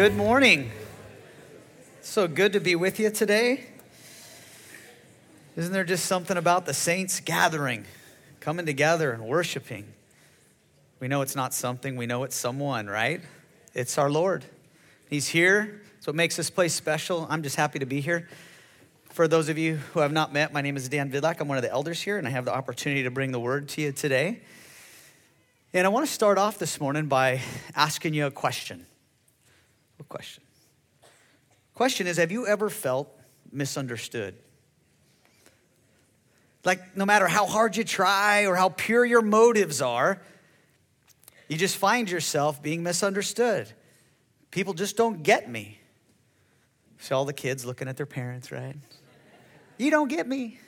Good morning. So good to be with you today. Isn't there just something about the saints gathering, coming together and worshiping? We know it's not something, we know it's someone, right? It's our Lord. He's here. It's what makes this place special. I'm just happy to be here. For those of you who have not met, my name is Dan Vidlak. I'm one of the elders here, and I have the opportunity to bring the word to you today. And I want to start off this morning by asking you a question. What question? Question is Have you ever felt misunderstood? Like, no matter how hard you try or how pure your motives are, you just find yourself being misunderstood. People just don't get me. See all the kids looking at their parents, right? You don't get me.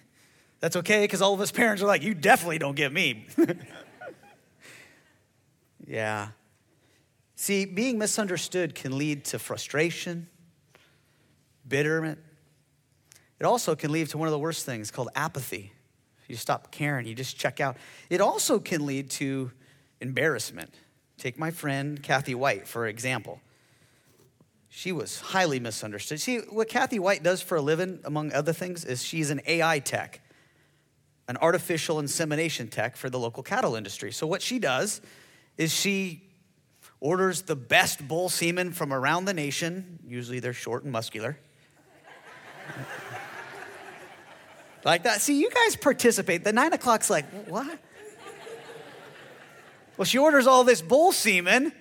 That's okay, because all of us parents are like, You definitely don't get me. yeah. See, being misunderstood can lead to frustration, bitterment. It also can lead to one of the worst things called apathy. You stop caring, you just check out. It also can lead to embarrassment. Take my friend Kathy White, for example. She was highly misunderstood. See, what Kathy White does for a living, among other things, is she's an AI tech, an artificial insemination tech for the local cattle industry. So, what she does is she orders the best bull semen from around the nation. Usually they're short and muscular. like that. See, you guys participate. The nine o'clock's like, what? Well, she orders all this bull semen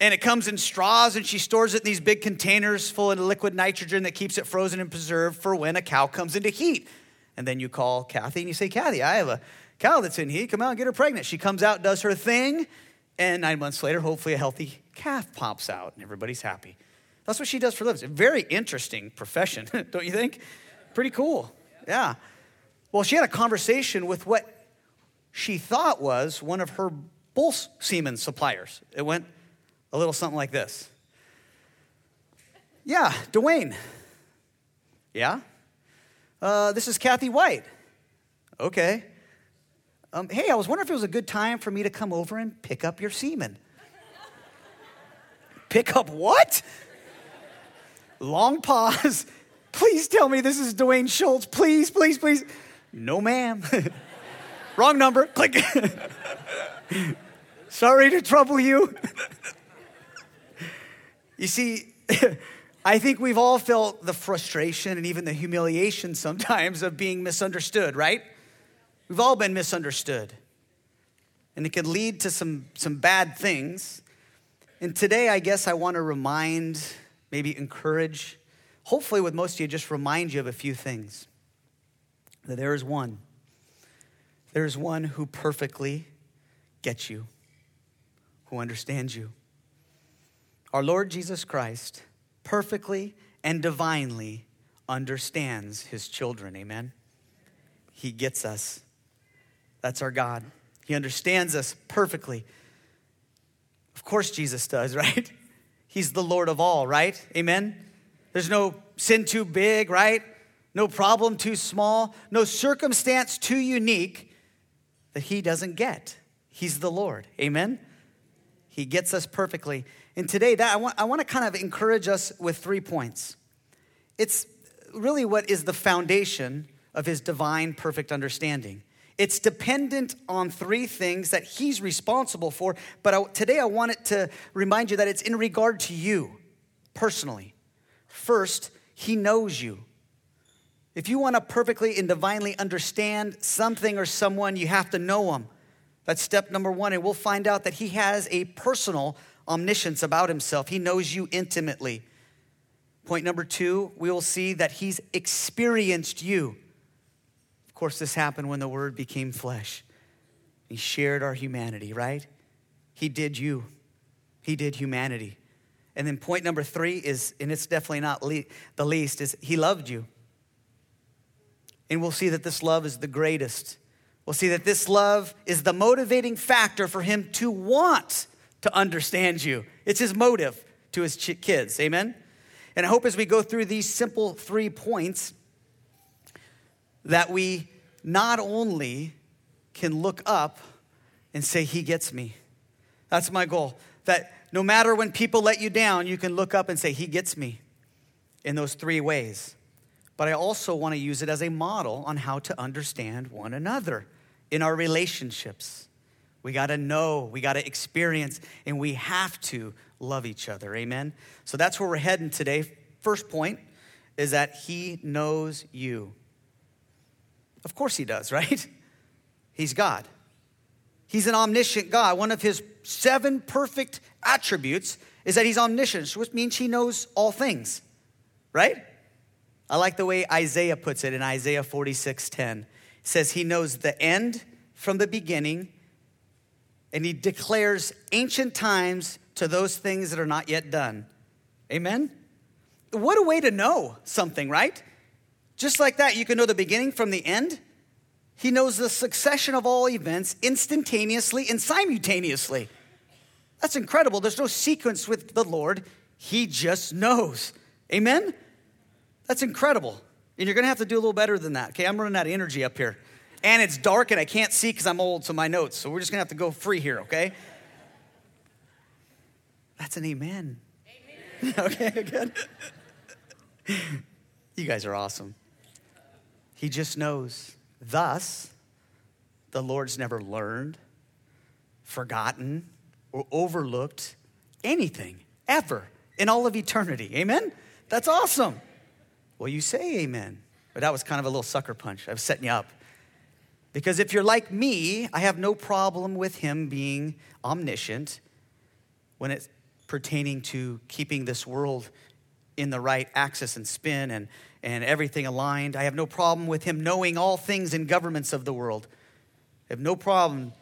and it comes in straws and she stores it in these big containers full of liquid nitrogen that keeps it frozen and preserved for when a cow comes into heat. And then you call Kathy and you say, Kathy, I have a cow that's in heat. Come out and get her pregnant. She comes out, does her thing and nine months later, hopefully a healthy calf pops out and everybody's happy. That's what she does for. It's a very interesting profession, don't you think? Pretty cool. Yeah. Well, she had a conversation with what she thought was one of her bull semen suppliers. It went a little something like this. Yeah, Dwayne. Yeah? Uh, this is Kathy White. Okay. Um, hey, I was wondering if it was a good time for me to come over and pick up your semen. pick up what? Long pause. Please tell me this is Dwayne Schultz. Please, please, please. No, ma'am. Wrong number. Click. Sorry to trouble you. you see, I think we've all felt the frustration and even the humiliation sometimes of being misunderstood, right? We've all been misunderstood. And it can lead to some, some bad things. And today, I guess I want to remind, maybe encourage, hopefully, with most of you, just remind you of a few things. That there is one. There is one who perfectly gets you, who understands you. Our Lord Jesus Christ perfectly and divinely understands his children. Amen. He gets us. That's our God. He understands us perfectly. Of course, Jesus does, right? He's the Lord of all, right? Amen? There's no sin too big, right? No problem too small, no circumstance too unique that He doesn't get. He's the Lord. Amen? He gets us perfectly. And today, that I want, I want to kind of encourage us with three points. It's really what is the foundation of His divine, perfect understanding. It's dependent on three things that he's responsible for. But I, today I want it to remind you that it's in regard to you personally. First, he knows you. If you want to perfectly and divinely understand something or someone, you have to know them. That's step number one. And we'll find out that he has a personal omniscience about himself, he knows you intimately. Point number two, we will see that he's experienced you course, this happened when the Word became flesh. He shared our humanity, right? He did you, He did humanity. And then point number three is, and it's definitely not le- the least, is He loved you. And we'll see that this love is the greatest. We'll see that this love is the motivating factor for Him to want to understand you. It's His motive to His kids. Amen? And I hope as we go through these simple three points, that we not only can look up and say, He gets me. That's my goal. That no matter when people let you down, you can look up and say, He gets me in those three ways. But I also want to use it as a model on how to understand one another in our relationships. We got to know, we got to experience, and we have to love each other. Amen? So that's where we're heading today. First point is that He knows you. Of course, He does, right? He's God. He's an omniscient God. One of His seven perfect attributes is that He's omniscient, which means He knows all things, right? I like the way Isaiah puts it in Isaiah 46 10. It says, He knows the end from the beginning, and He declares ancient times to those things that are not yet done. Amen? What a way to know something, right? Just like that, you can know the beginning from the end. He knows the succession of all events instantaneously and simultaneously. That's incredible. There's no sequence with the Lord, He just knows. Amen? That's incredible. And you're gonna have to do a little better than that. Okay, I'm running out of energy up here. And it's dark and I can't see because I'm old, so my notes. So we're just gonna have to go free here, okay? That's an amen. Amen. okay, good. you guys are awesome. He just knows. Thus, the Lord's never learned, forgotten, or overlooked anything ever in all of eternity. Amen? That's awesome. Well, you say amen. But that was kind of a little sucker punch. I was setting you up. Because if you're like me, I have no problem with him being omniscient when it's pertaining to keeping this world in the right axis and spin and, and everything aligned. I have no problem with him knowing all things in governments of the world. I have no problem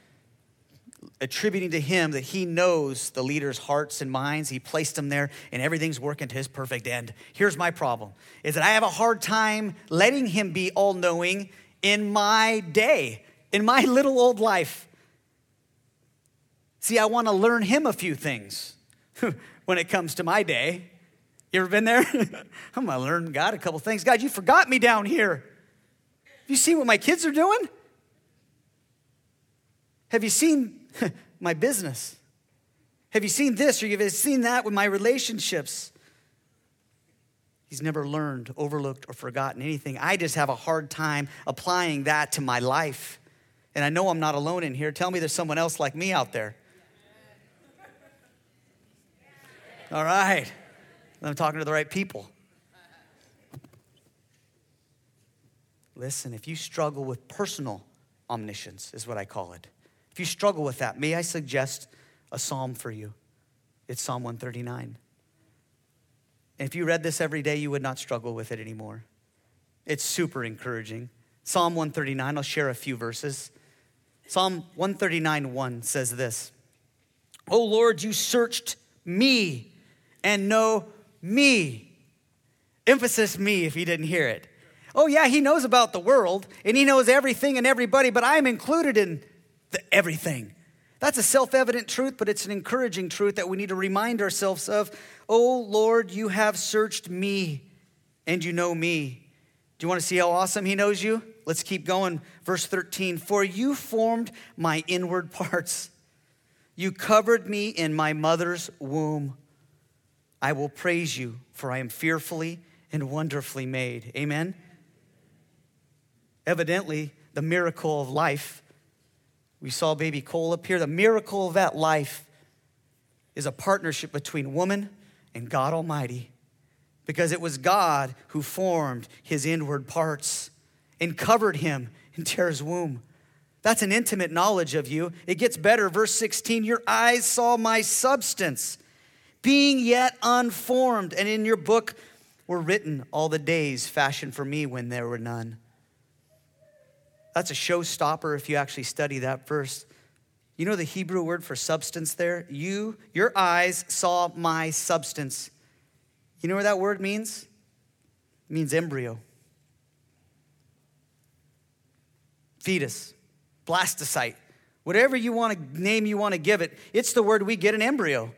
attributing to him that he knows the leaders' hearts and minds. He placed them there and everything's working to his perfect end. Here's my problem is that I have a hard time letting him be all knowing in my day, in my little old life. See, I want to learn him a few things when it comes to my day. You ever been there? I'm to learn God a couple things. God, you forgot me down here. You see what my kids are doing? Have you seen my business? Have you seen this or you've seen that with my relationships? He's never learned, overlooked, or forgotten anything. I just have a hard time applying that to my life. And I know I'm not alone in here. Tell me there's someone else like me out there. All right. I'm talking to the right people. Listen, if you struggle with personal omniscience, is what I call it. If you struggle with that, may I suggest a psalm for you? It's Psalm 139. And if you read this every day, you would not struggle with it anymore. It's super encouraging. Psalm 139, I'll share a few verses. Psalm 139 1 says this Oh Lord, you searched me and know me. Emphasis me if you didn't hear it. Oh, yeah, he knows about the world and he knows everything and everybody, but I'm included in the everything. That's a self evident truth, but it's an encouraging truth that we need to remind ourselves of. Oh, Lord, you have searched me and you know me. Do you want to see how awesome he knows you? Let's keep going. Verse 13 For you formed my inward parts, you covered me in my mother's womb. I will praise you, for I am fearfully and wonderfully made. Amen? Evidently, the miracle of life, we saw baby Cole up here, the miracle of that life is a partnership between woman and God Almighty. Because it was God who formed his inward parts and covered him in Tara's womb. That's an intimate knowledge of you. It gets better. Verse 16 Your eyes saw my substance being yet unformed. And in your book were written all the days fashioned for me when there were none. That's a showstopper if you actually study that verse. You know the Hebrew word for substance there? You, your eyes saw my substance. You know what that word means? It means embryo. Fetus, blastocyte, whatever you want to name you want to give it, it's the word we get an embryo.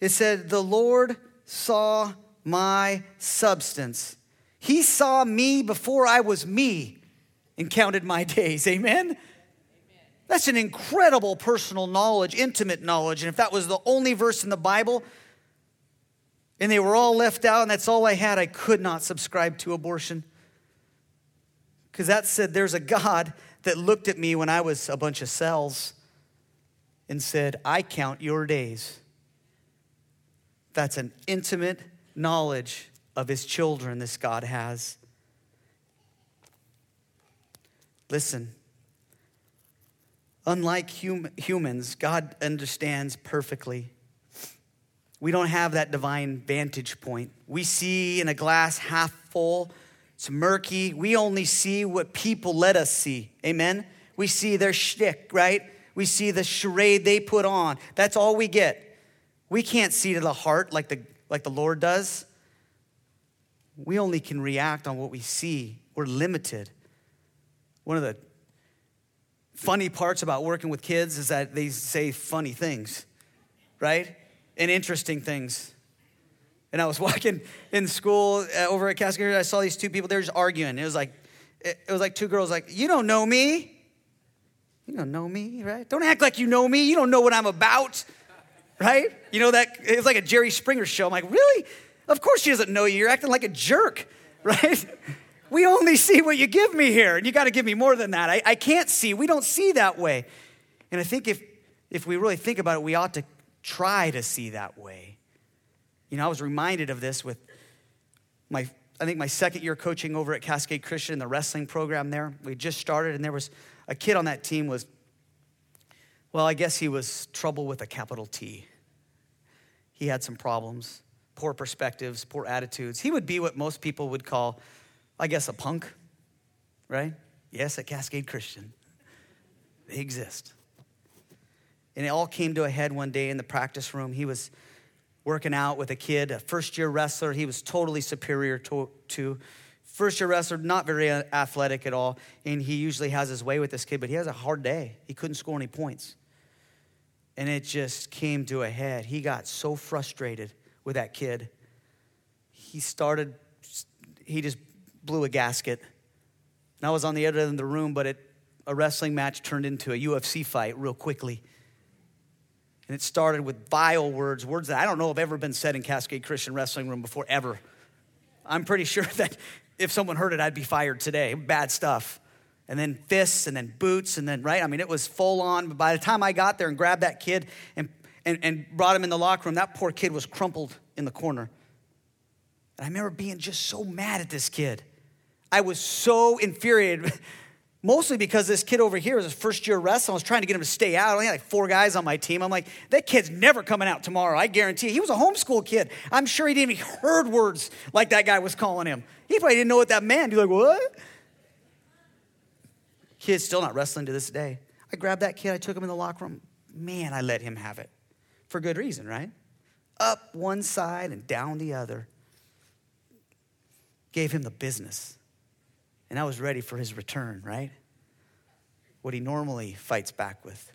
It said, The Lord saw my substance. He saw me before I was me and counted my days. Amen? Amen. That's an incredible personal knowledge, intimate knowledge. And if that was the only verse in the Bible and they were all left out and that's all I had, I could not subscribe to abortion. Because that said, there's a God that looked at me when I was a bunch of cells and said, I count your days. That's an intimate knowledge of his children this God has. Listen, unlike hum- humans, God understands perfectly. We don't have that divine vantage point. We see in a glass half full, it's murky. We only see what people let us see. Amen? We see their shtick, right? We see the charade they put on. That's all we get. We can't see to the heart like the, like the Lord does. We only can react on what we see. We're limited. One of the funny parts about working with kids is that they say funny things, right? And interesting things. And I was walking in school uh, over at Cascade. I saw these two people. They were just arguing. It was like, it was like two girls. Like, you don't know me. You don't know me, right? Don't act like you know me. You don't know what I'm about, right? You know that it was like a Jerry Springer show. I'm like, really? Of course she doesn't know you. You're acting like a jerk, right? We only see what you give me here, and you got to give me more than that. I, I can't see. We don't see that way. And I think if, if we really think about it, we ought to try to see that way. You know, I was reminded of this with my, I think my second year coaching over at Cascade Christian, the wrestling program there. We just started, and there was a kid on that team was, well, I guess he was trouble with a capital T. He had some problems, poor perspectives, poor attitudes. He would be what most people would call I guess, a punk, right? Yes, a Cascade Christian. They exist. And it all came to a head one day in the practice room. He was working out with a kid, a first year wrestler he was totally superior to. to. First year wrestler, not very athletic at all. And he usually has his way with this kid, but he has a hard day. He couldn't score any points. And it just came to a head. He got so frustrated with that kid. He started, he just blew a gasket. And I was on the other end of the room, but it, a wrestling match turned into a UFC fight real quickly. And it started with vile words, words that I don't know have ever been said in Cascade Christian Wrestling Room before, ever. I'm pretty sure that if someone heard it, I'd be fired today. Bad stuff. And then fists, and then boots, and then, right? I mean, it was full on. But by the time I got there and grabbed that kid and, and, and brought him in the locker room, that poor kid was crumpled in the corner. And I remember being just so mad at this kid. I was so infuriated, mostly because this kid over here was his first year wrestling. I was trying to get him to stay out. I only had like four guys on my team. I'm like, that kid's never coming out tomorrow. I guarantee. He was a homeschool kid. I'm sure he didn't even heard words like that guy was calling him. He probably didn't know what that meant. He's like, what? Kid's still not wrestling to this day. I grabbed that kid. I took him in the locker room. Man, I let him have it for good reason, right? Up one side and down the other. Gave him the business. And I was ready for his return, right? What he normally fights back with.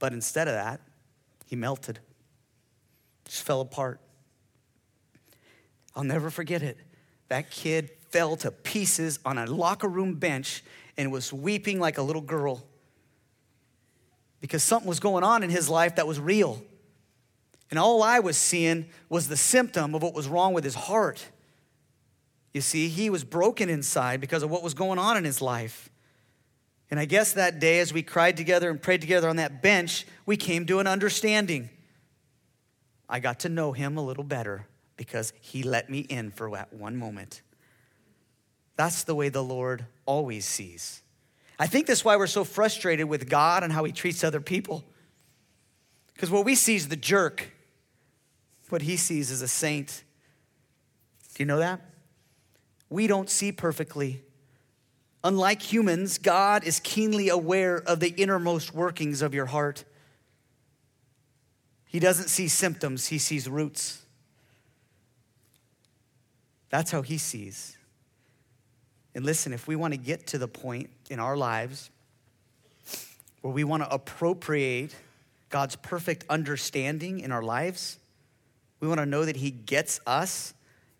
But instead of that, he melted, just fell apart. I'll never forget it. That kid fell to pieces on a locker room bench and was weeping like a little girl because something was going on in his life that was real. And all I was seeing was the symptom of what was wrong with his heart. You see, he was broken inside because of what was going on in his life. And I guess that day, as we cried together and prayed together on that bench, we came to an understanding. I got to know him a little better because he let me in for that one moment. That's the way the Lord always sees. I think that's why we're so frustrated with God and how he treats other people. Because what we see is the jerk, what he sees is a saint. Do you know that? we don't see perfectly. Unlike humans, God is keenly aware of the innermost workings of your heart. He doesn't see symptoms, He sees roots. That's how He sees. And listen, if we want to get to the point in our lives where we want to appropriate God's perfect understanding in our lives, we want to know that He gets us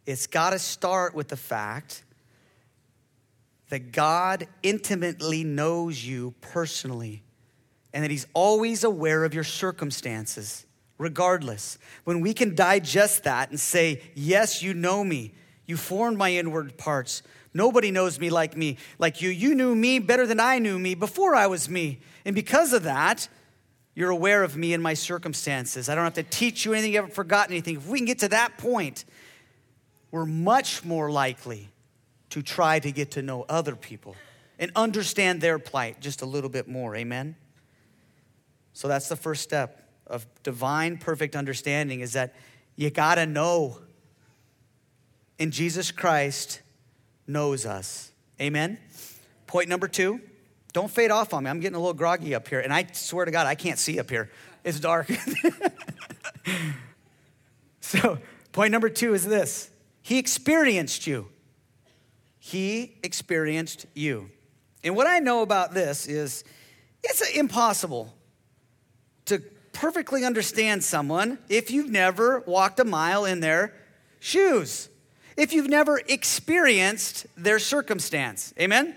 it's got to start with the fact that God intimately knows you personally and that He's always aware of your circumstances, regardless. When we can digest that and say, Yes, you know me, you formed my inward parts. Nobody knows me like me, like you. You knew me better than I knew me before I was me. And because of that, you're aware of me and my circumstances. I don't have to teach you anything, you haven't forgotten anything. If we can get to that point, we're much more likely to try to get to know other people and understand their plight just a little bit more. Amen? So that's the first step of divine perfect understanding is that you got to know. in Jesus Christ knows us. Amen? Point number two don't fade off on me. I'm getting a little groggy up here, and I swear to God, I can't see up here. It's dark. so, point number two is this He experienced you. He experienced you. And what I know about this is it's impossible to perfectly understand someone if you've never walked a mile in their shoes, if you've never experienced their circumstance. Amen?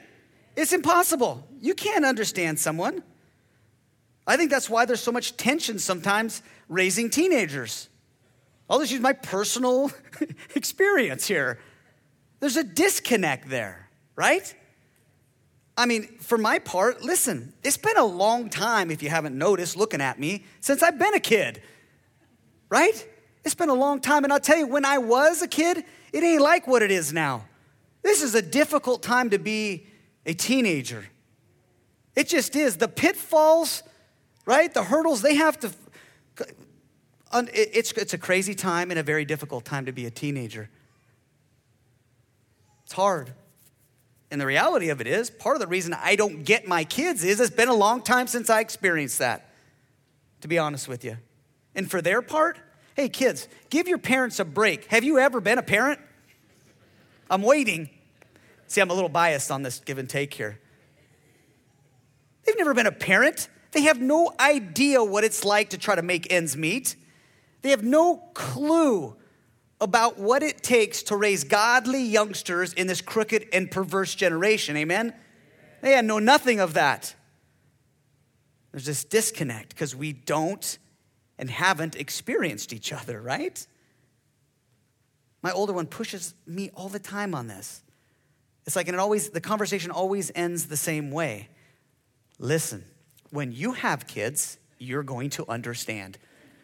It's impossible. You can't understand someone. I think that's why there's so much tension sometimes raising teenagers. I'll just use my personal experience here. There's a disconnect there, right? I mean, for my part, listen, it's been a long time, if you haven't noticed looking at me, since I've been a kid, right? It's been a long time. And I'll tell you, when I was a kid, it ain't like what it is now. This is a difficult time to be a teenager. It just is. The pitfalls, right? The hurdles they have to. It's, it's a crazy time and a very difficult time to be a teenager. It's hard. And the reality of it is, part of the reason I don't get my kids is it's been a long time since I experienced that, to be honest with you. And for their part, hey, kids, give your parents a break. Have you ever been a parent? I'm waiting. See, I'm a little biased on this give and take here. They've never been a parent. They have no idea what it's like to try to make ends meet. They have no clue about what it takes to raise godly youngsters in this crooked and perverse generation. Amen? They know nothing of that. There's this disconnect because we don't and haven't experienced each other, right? My older one pushes me all the time on this. It's like, and it always, the conversation always ends the same way. Listen, when you have kids, you're going to understand.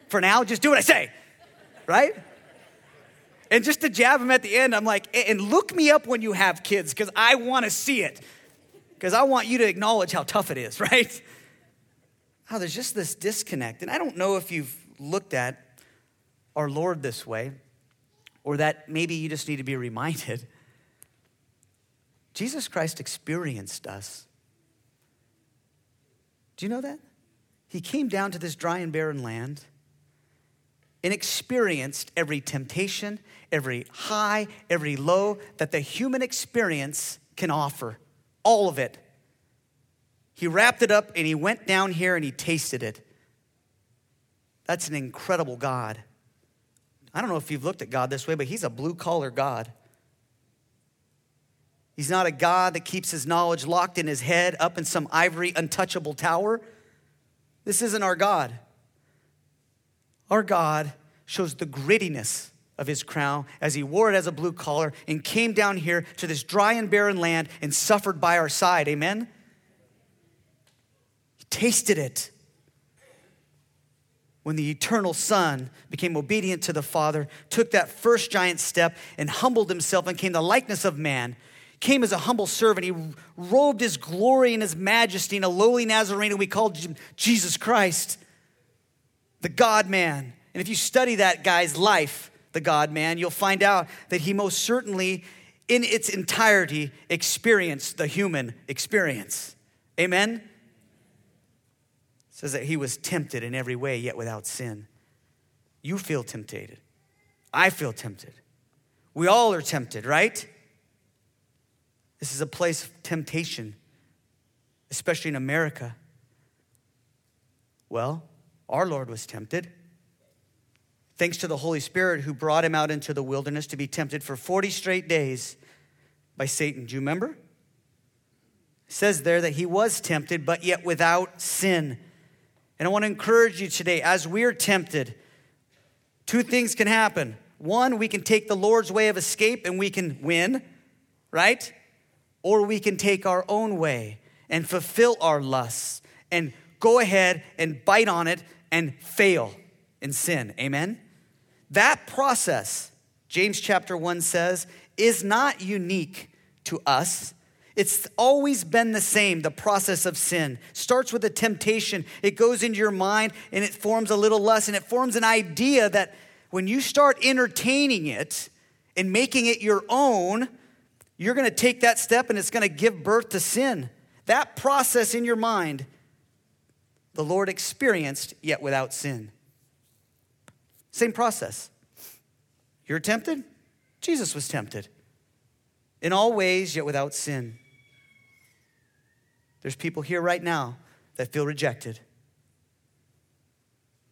For now, just do what I say, right? And just to jab him at the end, I'm like, and look me up when you have kids, because I want to see it. Because I want you to acknowledge how tough it is, right? Oh, there's just this disconnect. And I don't know if you've looked at our Lord this way, or that maybe you just need to be reminded Jesus Christ experienced us. Do you know that? He came down to this dry and barren land and experienced every temptation, every high, every low that the human experience can offer. All of it. He wrapped it up and he went down here and he tasted it. That's an incredible God. I don't know if you've looked at God this way, but he's a blue collar God. He's not a God that keeps his knowledge locked in his head up in some ivory untouchable tower. This isn't our God. Our God shows the grittiness of his crown as he wore it as a blue collar and came down here to this dry and barren land and suffered by our side. Amen? Tasted it. When the eternal Son became obedient to the Father, took that first giant step and humbled himself and came the likeness of man came as a humble servant. He robed his glory and his majesty in a lowly Nazarene, and we called him Jesus Christ, the God man. And if you study that guy's life, the God man, you'll find out that he most certainly, in its entirety, experienced the human experience. Amen? Says that he was tempted in every way, yet without sin. You feel tempted. I feel tempted. We all are tempted, right? This is a place of temptation, especially in America. Well, our Lord was tempted. Thanks to the Holy Spirit who brought him out into the wilderness to be tempted for 40 straight days by Satan. Do you remember? It says there that he was tempted, but yet without sin. And I want to encourage you today, as we're tempted, two things can happen. One, we can take the Lord's way of escape and we can win, right? Or we can take our own way and fulfill our lusts and go ahead and bite on it and fail in sin. Amen? That process, James chapter 1 says, is not unique to us. It's always been the same, the process of sin. Starts with a temptation, it goes into your mind and it forms a little lust, and it forms an idea that when you start entertaining it and making it your own, you're gonna take that step and it's gonna give birth to sin. That process in your mind, the Lord experienced, yet without sin. Same process. You're tempted? Jesus was tempted. In all ways, yet without sin. There's people here right now that feel rejected,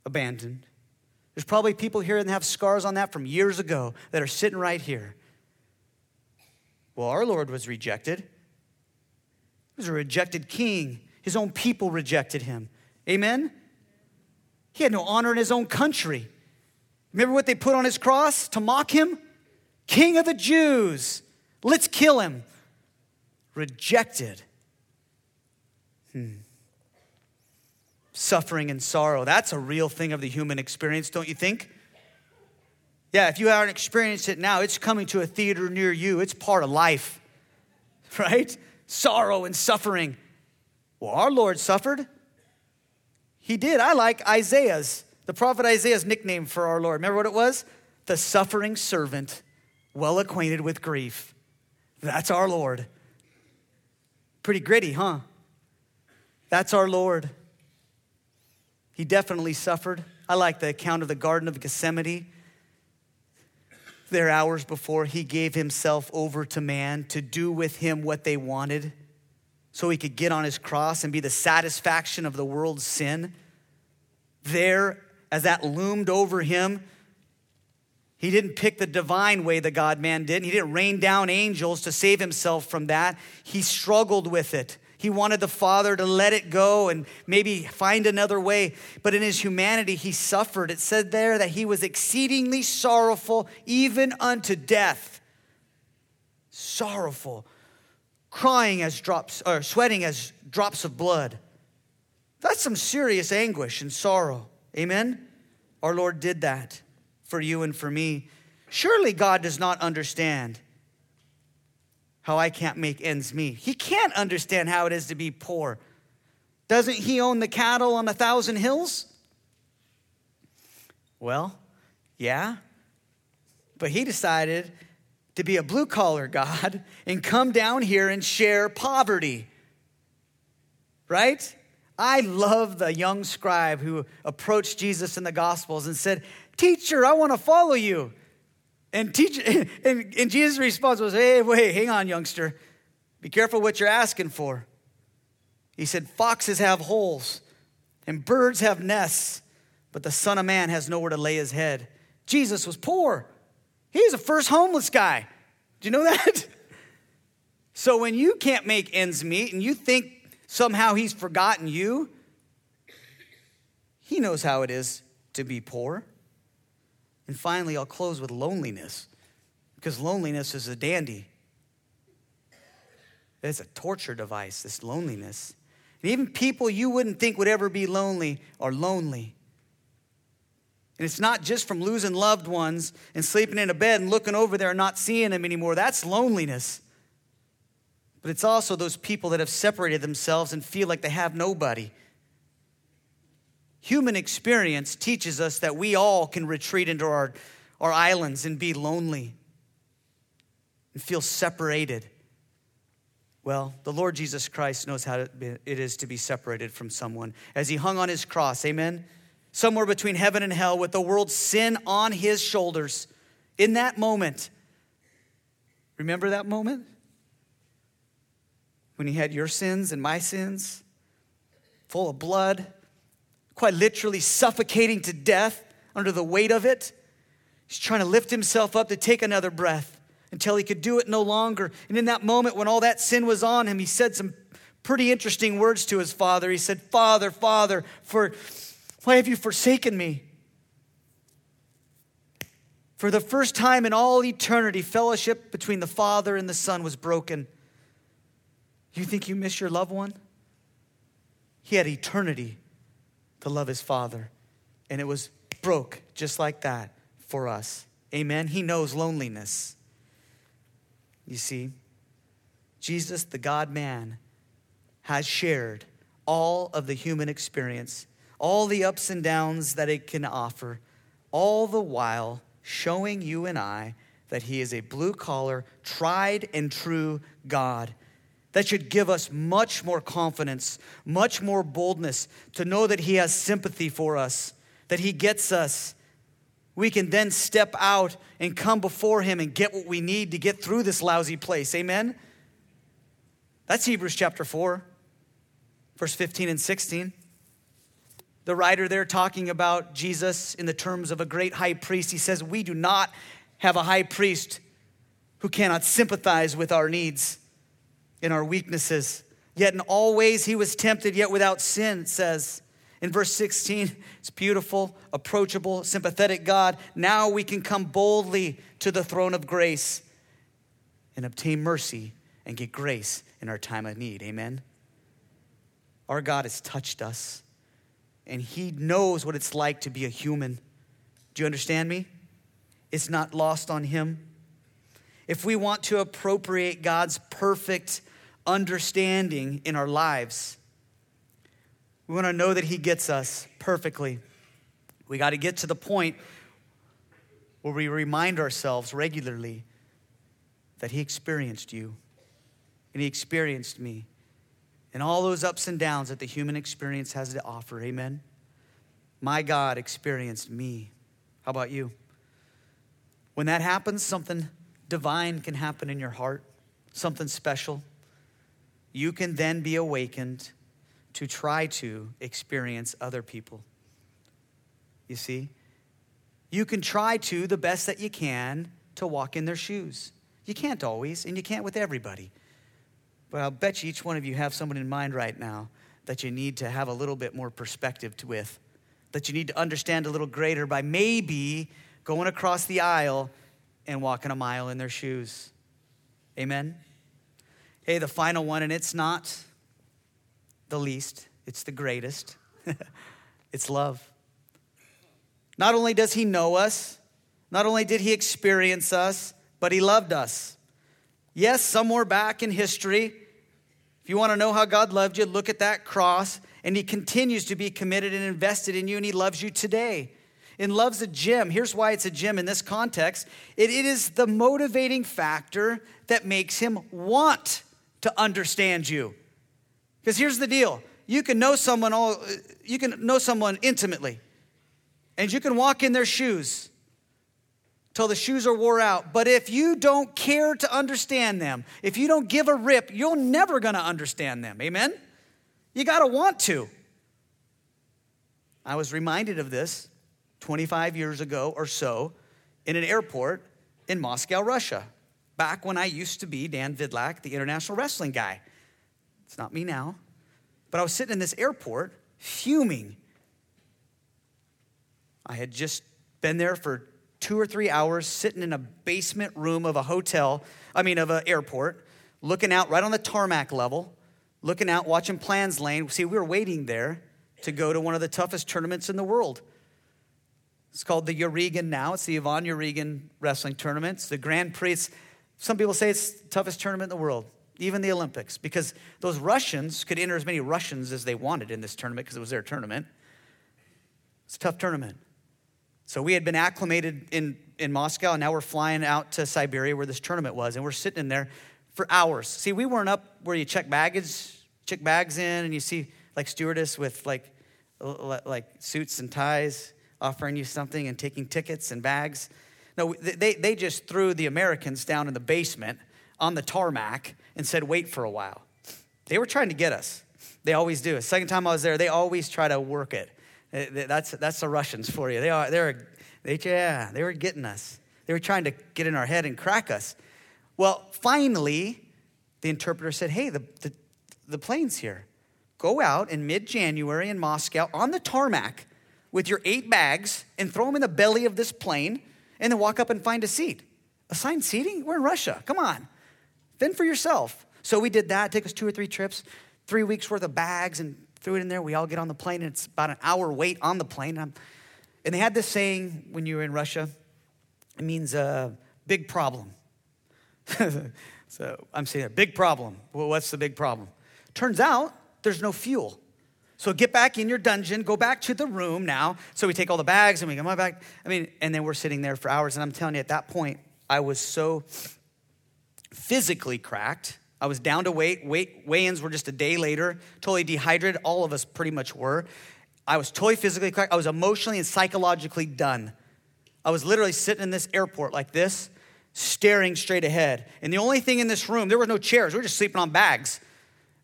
abandoned. There's probably people here that have scars on that from years ago that are sitting right here. Well, our Lord was rejected. He was a rejected king. His own people rejected him. Amen? He had no honor in his own country. Remember what they put on his cross to mock him? King of the Jews. Let's kill him. Rejected. Hmm. Suffering and sorrow. That's a real thing of the human experience, don't you think? Yeah, if you haven't experienced it now, it's coming to a theater near you. It's part of life, right? Sorrow and suffering. Well, our Lord suffered. He did. I like Isaiah's, the prophet Isaiah's nickname for our Lord. Remember what it was? The suffering servant, well acquainted with grief. That's our Lord. Pretty gritty, huh? That's our Lord. He definitely suffered. I like the account of the Garden of Gethsemane. There, hours before, he gave himself over to man to do with him what they wanted so he could get on his cross and be the satisfaction of the world's sin. There, as that loomed over him, he didn't pick the divine way the God man did. He didn't rain down angels to save himself from that. He struggled with it. He wanted the Father to let it go and maybe find another way. But in his humanity, he suffered. It said there that he was exceedingly sorrowful, even unto death. Sorrowful, crying as drops, or sweating as drops of blood. That's some serious anguish and sorrow. Amen? Our Lord did that for you and for me. Surely God does not understand how I can't make ends meet. He can't understand how it is to be poor. Doesn't he own the cattle on a thousand hills? Well, yeah. But he decided to be a blue collar God and come down here and share poverty. Right? I love the young scribe who approached Jesus in the Gospels and said, Teacher, I want to follow you. And, teach, and, and Jesus' response was, Hey, wait, hang on, youngster. Be careful what you're asking for. He said, Foxes have holes and birds have nests, but the Son of Man has nowhere to lay his head. Jesus was poor. He was the first homeless guy. Do you know that? So when you can't make ends meet and you think somehow he's forgotten you, he knows how it is to be poor. And finally, I'll close with loneliness, because loneliness is a dandy. It's a torture device, this loneliness. And even people you wouldn't think would ever be lonely are lonely. And it's not just from losing loved ones and sleeping in a bed and looking over there and not seeing them anymore. That's loneliness. But it's also those people that have separated themselves and feel like they have nobody. Human experience teaches us that we all can retreat into our, our islands and be lonely and feel separated. Well, the Lord Jesus Christ knows how it is to be separated from someone. As he hung on his cross, amen? Somewhere between heaven and hell with the world's sin on his shoulders. In that moment, remember that moment? When he had your sins and my sins, full of blood, quite literally suffocating to death under the weight of it. He's trying to lift himself up to take another breath until he could do it no longer. And in that moment, when all that sin was on him, he said some pretty interesting words to his father. He said, Father, Father, for why have you forsaken me? For the first time in all eternity, fellowship between the Father and the Son was broken. You think you miss your loved one? He had eternity to love his Father, and it was broke just like that for us. Amen. He knows loneliness. You see, Jesus, the God man, has shared all of the human experience, all the ups and downs that it can offer, all the while showing you and I that he is a blue collar, tried and true God. That should give us much more confidence, much more boldness to know that he has sympathy for us, that he gets us. We can then step out and come before him and get what we need to get through this lousy place. Amen? That's Hebrews chapter 4, verse 15 and 16 the writer there talking about Jesus in the terms of a great high priest, he says, We do not have a high priest who cannot sympathize with our needs in our weaknesses. Yet in all ways he was tempted, yet without sin, it says. In verse 16, it's beautiful, approachable, sympathetic God. Now we can come boldly to the throne of grace and obtain mercy and get grace in our time of need. Amen. Our God has touched us and he knows what it's like to be a human. Do you understand me? It's not lost on him. If we want to appropriate God's perfect understanding in our lives, we want to know that he gets us perfectly. We got to get to the point where we remind ourselves regularly that he experienced you and he experienced me and all those ups and downs that the human experience has to offer. Amen. My God experienced me. How about you? When that happens, something divine can happen in your heart, something special. You can then be awakened to try to experience other people. You see? You can try to, the best that you can, to walk in their shoes. You can't always, and you can't with everybody. But I'll bet you each one of you have someone in mind right now that you need to have a little bit more perspective with, that you need to understand a little greater by maybe going across the aisle and walking a mile in their shoes. Amen? Hey, the final one, and it's not the least, it's the greatest. it's love. Not only does he know us, not only did he experience us, but he loved us. Yes, somewhere back in history, if you want to know how God loved you, look at that cross. And He continues to be committed and invested in you, and He loves you today. And love's a gem. Here's why it's a gem in this context it, it is the motivating factor that makes Him want to understand you. Because here's the deal you can know someone all you can know someone intimately and you can walk in their shoes till the shoes are wore out. But if you don't care to understand them, if you don't give a rip, you're never going to understand them. Amen? You got to want to. I was reminded of this 25 years ago or so in an airport in Moscow, Russia, back when I used to be Dan Vidlak, the international wrestling guy. It's not me now. But I was sitting in this airport fuming. I had just been there for two or three hours sitting in a basement room of a hotel, I mean, of an airport, looking out right on the tarmac level, looking out, watching plans lane. See, we were waiting there to go to one of the toughest tournaments in the world. It's called the Yarygin now. It's the Ivan Yarygin wrestling tournament. It's the Grand Prix. It's, some people say it's the toughest tournament in the world, even the Olympics, because those Russians could enter as many Russians as they wanted in this tournament because it was their tournament. It's a tough tournament. So we had been acclimated in, in Moscow, and now we're flying out to Siberia where this tournament was, and we're sitting in there for hours. See, we weren't up where you check baggage, check bags in, and you see like stewardess with like like suits and ties offering you something and taking tickets and bags. No, they, they just threw the Americans down in the basement on the tarmac and said, wait for a while. They were trying to get us. They always do. The second time I was there, they always try to work it. That's, that's the Russians for you. They are, they're, they, yeah, they were getting us. They were trying to get in our head and crack us. Well, finally, the interpreter said, hey, the, the, the plane's here. Go out in mid January in Moscow on the tarmac with your eight bags and throw them in the belly of this plane and then walk up and find a seat. Assigned seating? We're in Russia. Come on. Fend for yourself. So we did that. Take us two or three trips, three weeks worth of bags, and threw it in there. We all get on the plane, and it's about an hour wait on the plane. And, and they had this saying when you were in Russia it means a big problem. so I'm saying a big problem. Well, what's the big problem? Turns out there's no fuel. So get back in your dungeon, go back to the room now. So we take all the bags and we come back. I mean, and then we're sitting there for hours. And I'm telling you, at that point, I was so physically cracked. I was down to weight. weight weigh-ins were just a day later. Totally dehydrated. All of us pretty much were. I was totally physically cracked. I was emotionally and psychologically done. I was literally sitting in this airport like this, staring straight ahead. And the only thing in this room, there were no chairs. We were just sleeping on bags.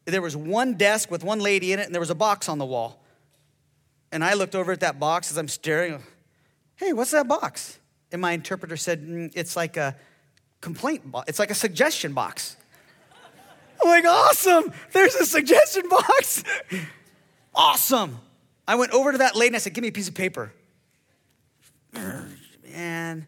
There was one desk with one lady in it, and there was a box on the wall. And I looked over at that box as I'm staring. Hey, what's that box? And my interpreter said, mm, It's like a complaint box, it's like a suggestion box. I'm like, awesome, there's a suggestion box. awesome. I went over to that lady and I said, Give me a piece of paper. Man,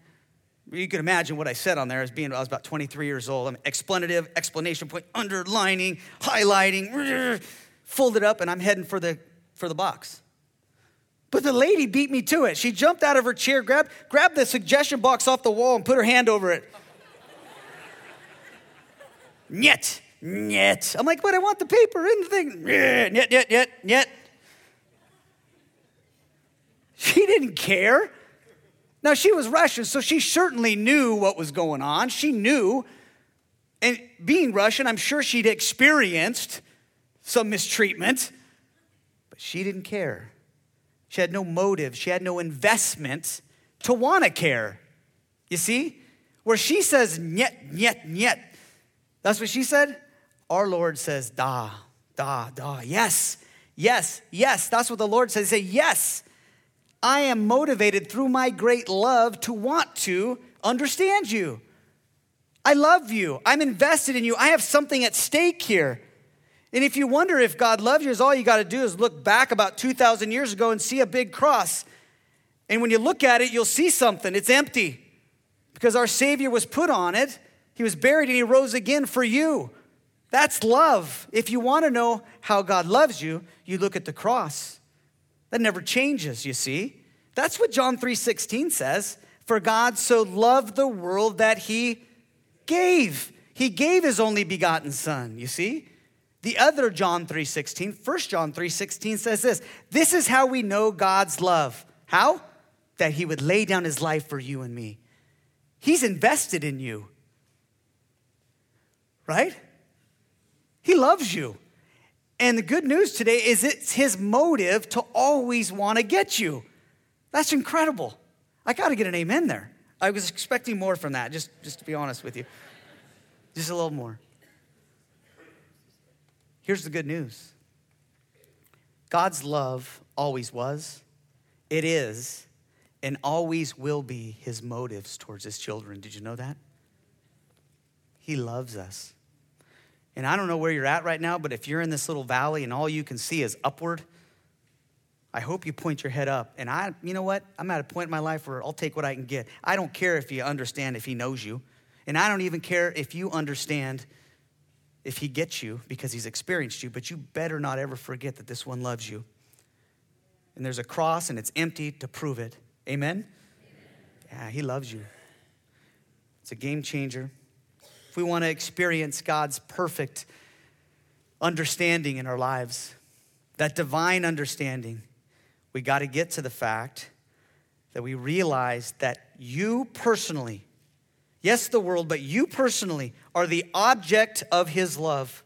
you can imagine what I said on there as being I was about 23 years old. I'm explanative, explanation point, underlining, highlighting, folded up, and I'm heading for the for the box. But the lady beat me to it. She jumped out of her chair, grabbed, grabbed the suggestion box off the wall, and put her hand over it. Nyet, nyet. I'm like, but I want the paper in the thing. Nyet, nyet, nyet, nyet. She didn't care. Now, she was Russian, so she certainly knew what was going on. She knew. And being Russian, I'm sure she'd experienced some mistreatment, but she didn't care. She had no motive, she had no investment to want to care. You see? Where she says, nyet, nyet, nyet, that's what she said. Our Lord says, da, da, da. Yes, yes, yes. That's what the Lord says. He said, yes. I am motivated through my great love to want to understand you. I love you. I'm invested in you. I have something at stake here. And if you wonder if God loves you, is all you got to do is look back about 2,000 years ago and see a big cross. And when you look at it, you'll see something. It's empty because our Savior was put on it. He was buried and he rose again for you. That's love. If you want to know how God loves you, you look at the cross. That never changes, you see. That's what John 3:16 says. For God so loved the world that he gave. He gave his only begotten son, you see? The other John 3:16, 1 John 3:16 says this. This is how we know God's love. How? That he would lay down his life for you and me. He's invested in you. Right? He loves you. And the good news today is it's his motive to always want to get you. That's incredible. I got to get an amen there. I was expecting more from that, just, just to be honest with you. Just a little more. Here's the good news God's love always was, it is, and always will be his motives towards his children. Did you know that? He loves us. And I don't know where you're at right now, but if you're in this little valley and all you can see is upward, I hope you point your head up. And I, you know what? I'm at a point in my life where I'll take what I can get. I don't care if you understand if he knows you. And I don't even care if you understand if he gets you because he's experienced you, but you better not ever forget that this one loves you. And there's a cross and it's empty to prove it. Amen? Amen. Yeah, he loves you. It's a game changer if we want to experience God's perfect understanding in our lives, that divine understanding, we got to get to the fact that we realize that you personally, yes, the world, but you personally are the object of His love.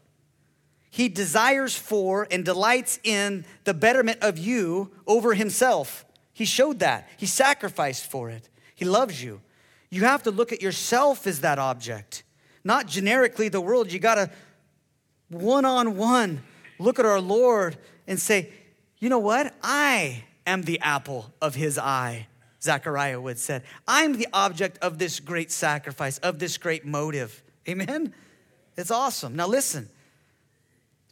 He desires for and delights in the betterment of you over Himself. He showed that, He sacrificed for it. He loves you. You have to look at yourself as that object not generically the world. You got to one on one look at our Lord and say, you know what? I am the apple of his eye, Zechariah would said. I'm the object of this great sacrifice, of this great motive. Amen? It's awesome. Now listen.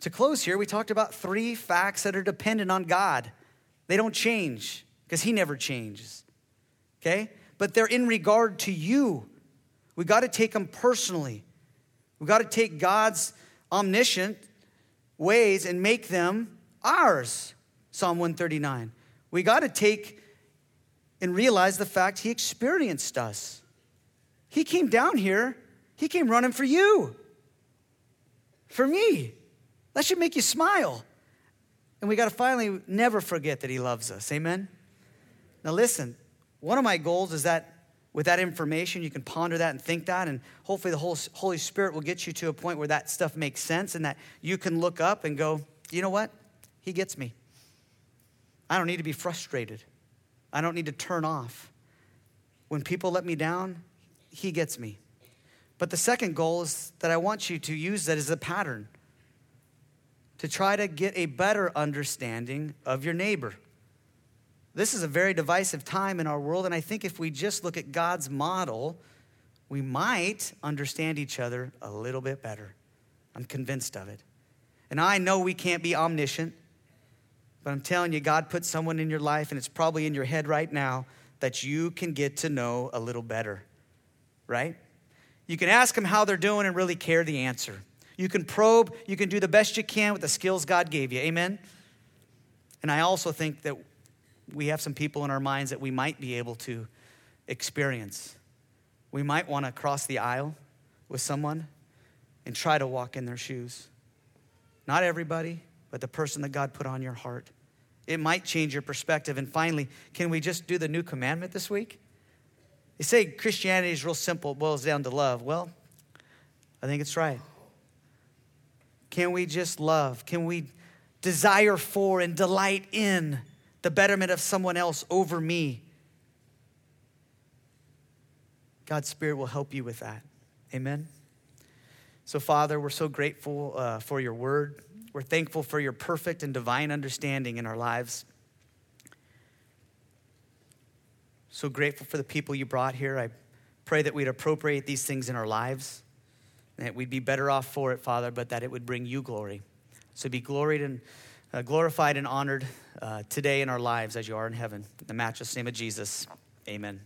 To close here, we talked about three facts that are dependent on God. They don't change because He never changes. Okay? But they're in regard to you. We got to take them personally. We got to take God's omniscient ways and make them ours. Psalm 139. We got to take and realize the fact He experienced us. He came down here, He came running for you, for me. That should make you smile. And we got to finally never forget that He loves us. Amen? Now, listen, one of my goals is that with that information, you can ponder that and think that, and hopefully the Holy Spirit will get you to a point where that stuff makes sense and that you can look up and go, you know what? He gets me. I don't need to be frustrated. I don't need to turn off. When people let me down, He gets me. But the second goal is that I want you to use that as a pattern to try to get a better understanding of your neighbor. This is a very divisive time in our world, and I think if we just look at God's model, we might understand each other a little bit better. I'm convinced of it. And I know we can't be omniscient, but I'm telling you, God put someone in your life, and it's probably in your head right now, that you can get to know a little better, right? You can ask them how they're doing and really care the answer. You can probe, you can do the best you can with the skills God gave you. Amen? And I also think that we have some people in our minds that we might be able to experience. We might want to cross the aisle with someone and try to walk in their shoes. Not everybody, but the person that God put on your heart. It might change your perspective. And finally, can we just do the new commandment this week? They say Christianity is real simple, it boils down to love. Well, I think it's right. Can we just love? Can we desire for and delight in the betterment of someone else over me? God's Spirit will help you with that. Amen. So, Father, we're so grateful uh, for your word. We're thankful for your perfect and divine understanding in our lives. So grateful for the people you brought here. I pray that we'd appropriate these things in our lives that we'd be better off for it, Father, but that it would bring you glory. So be gloried and uh, glorified and honored uh, today in our lives as you are in heaven. In the matchless name of Jesus, amen.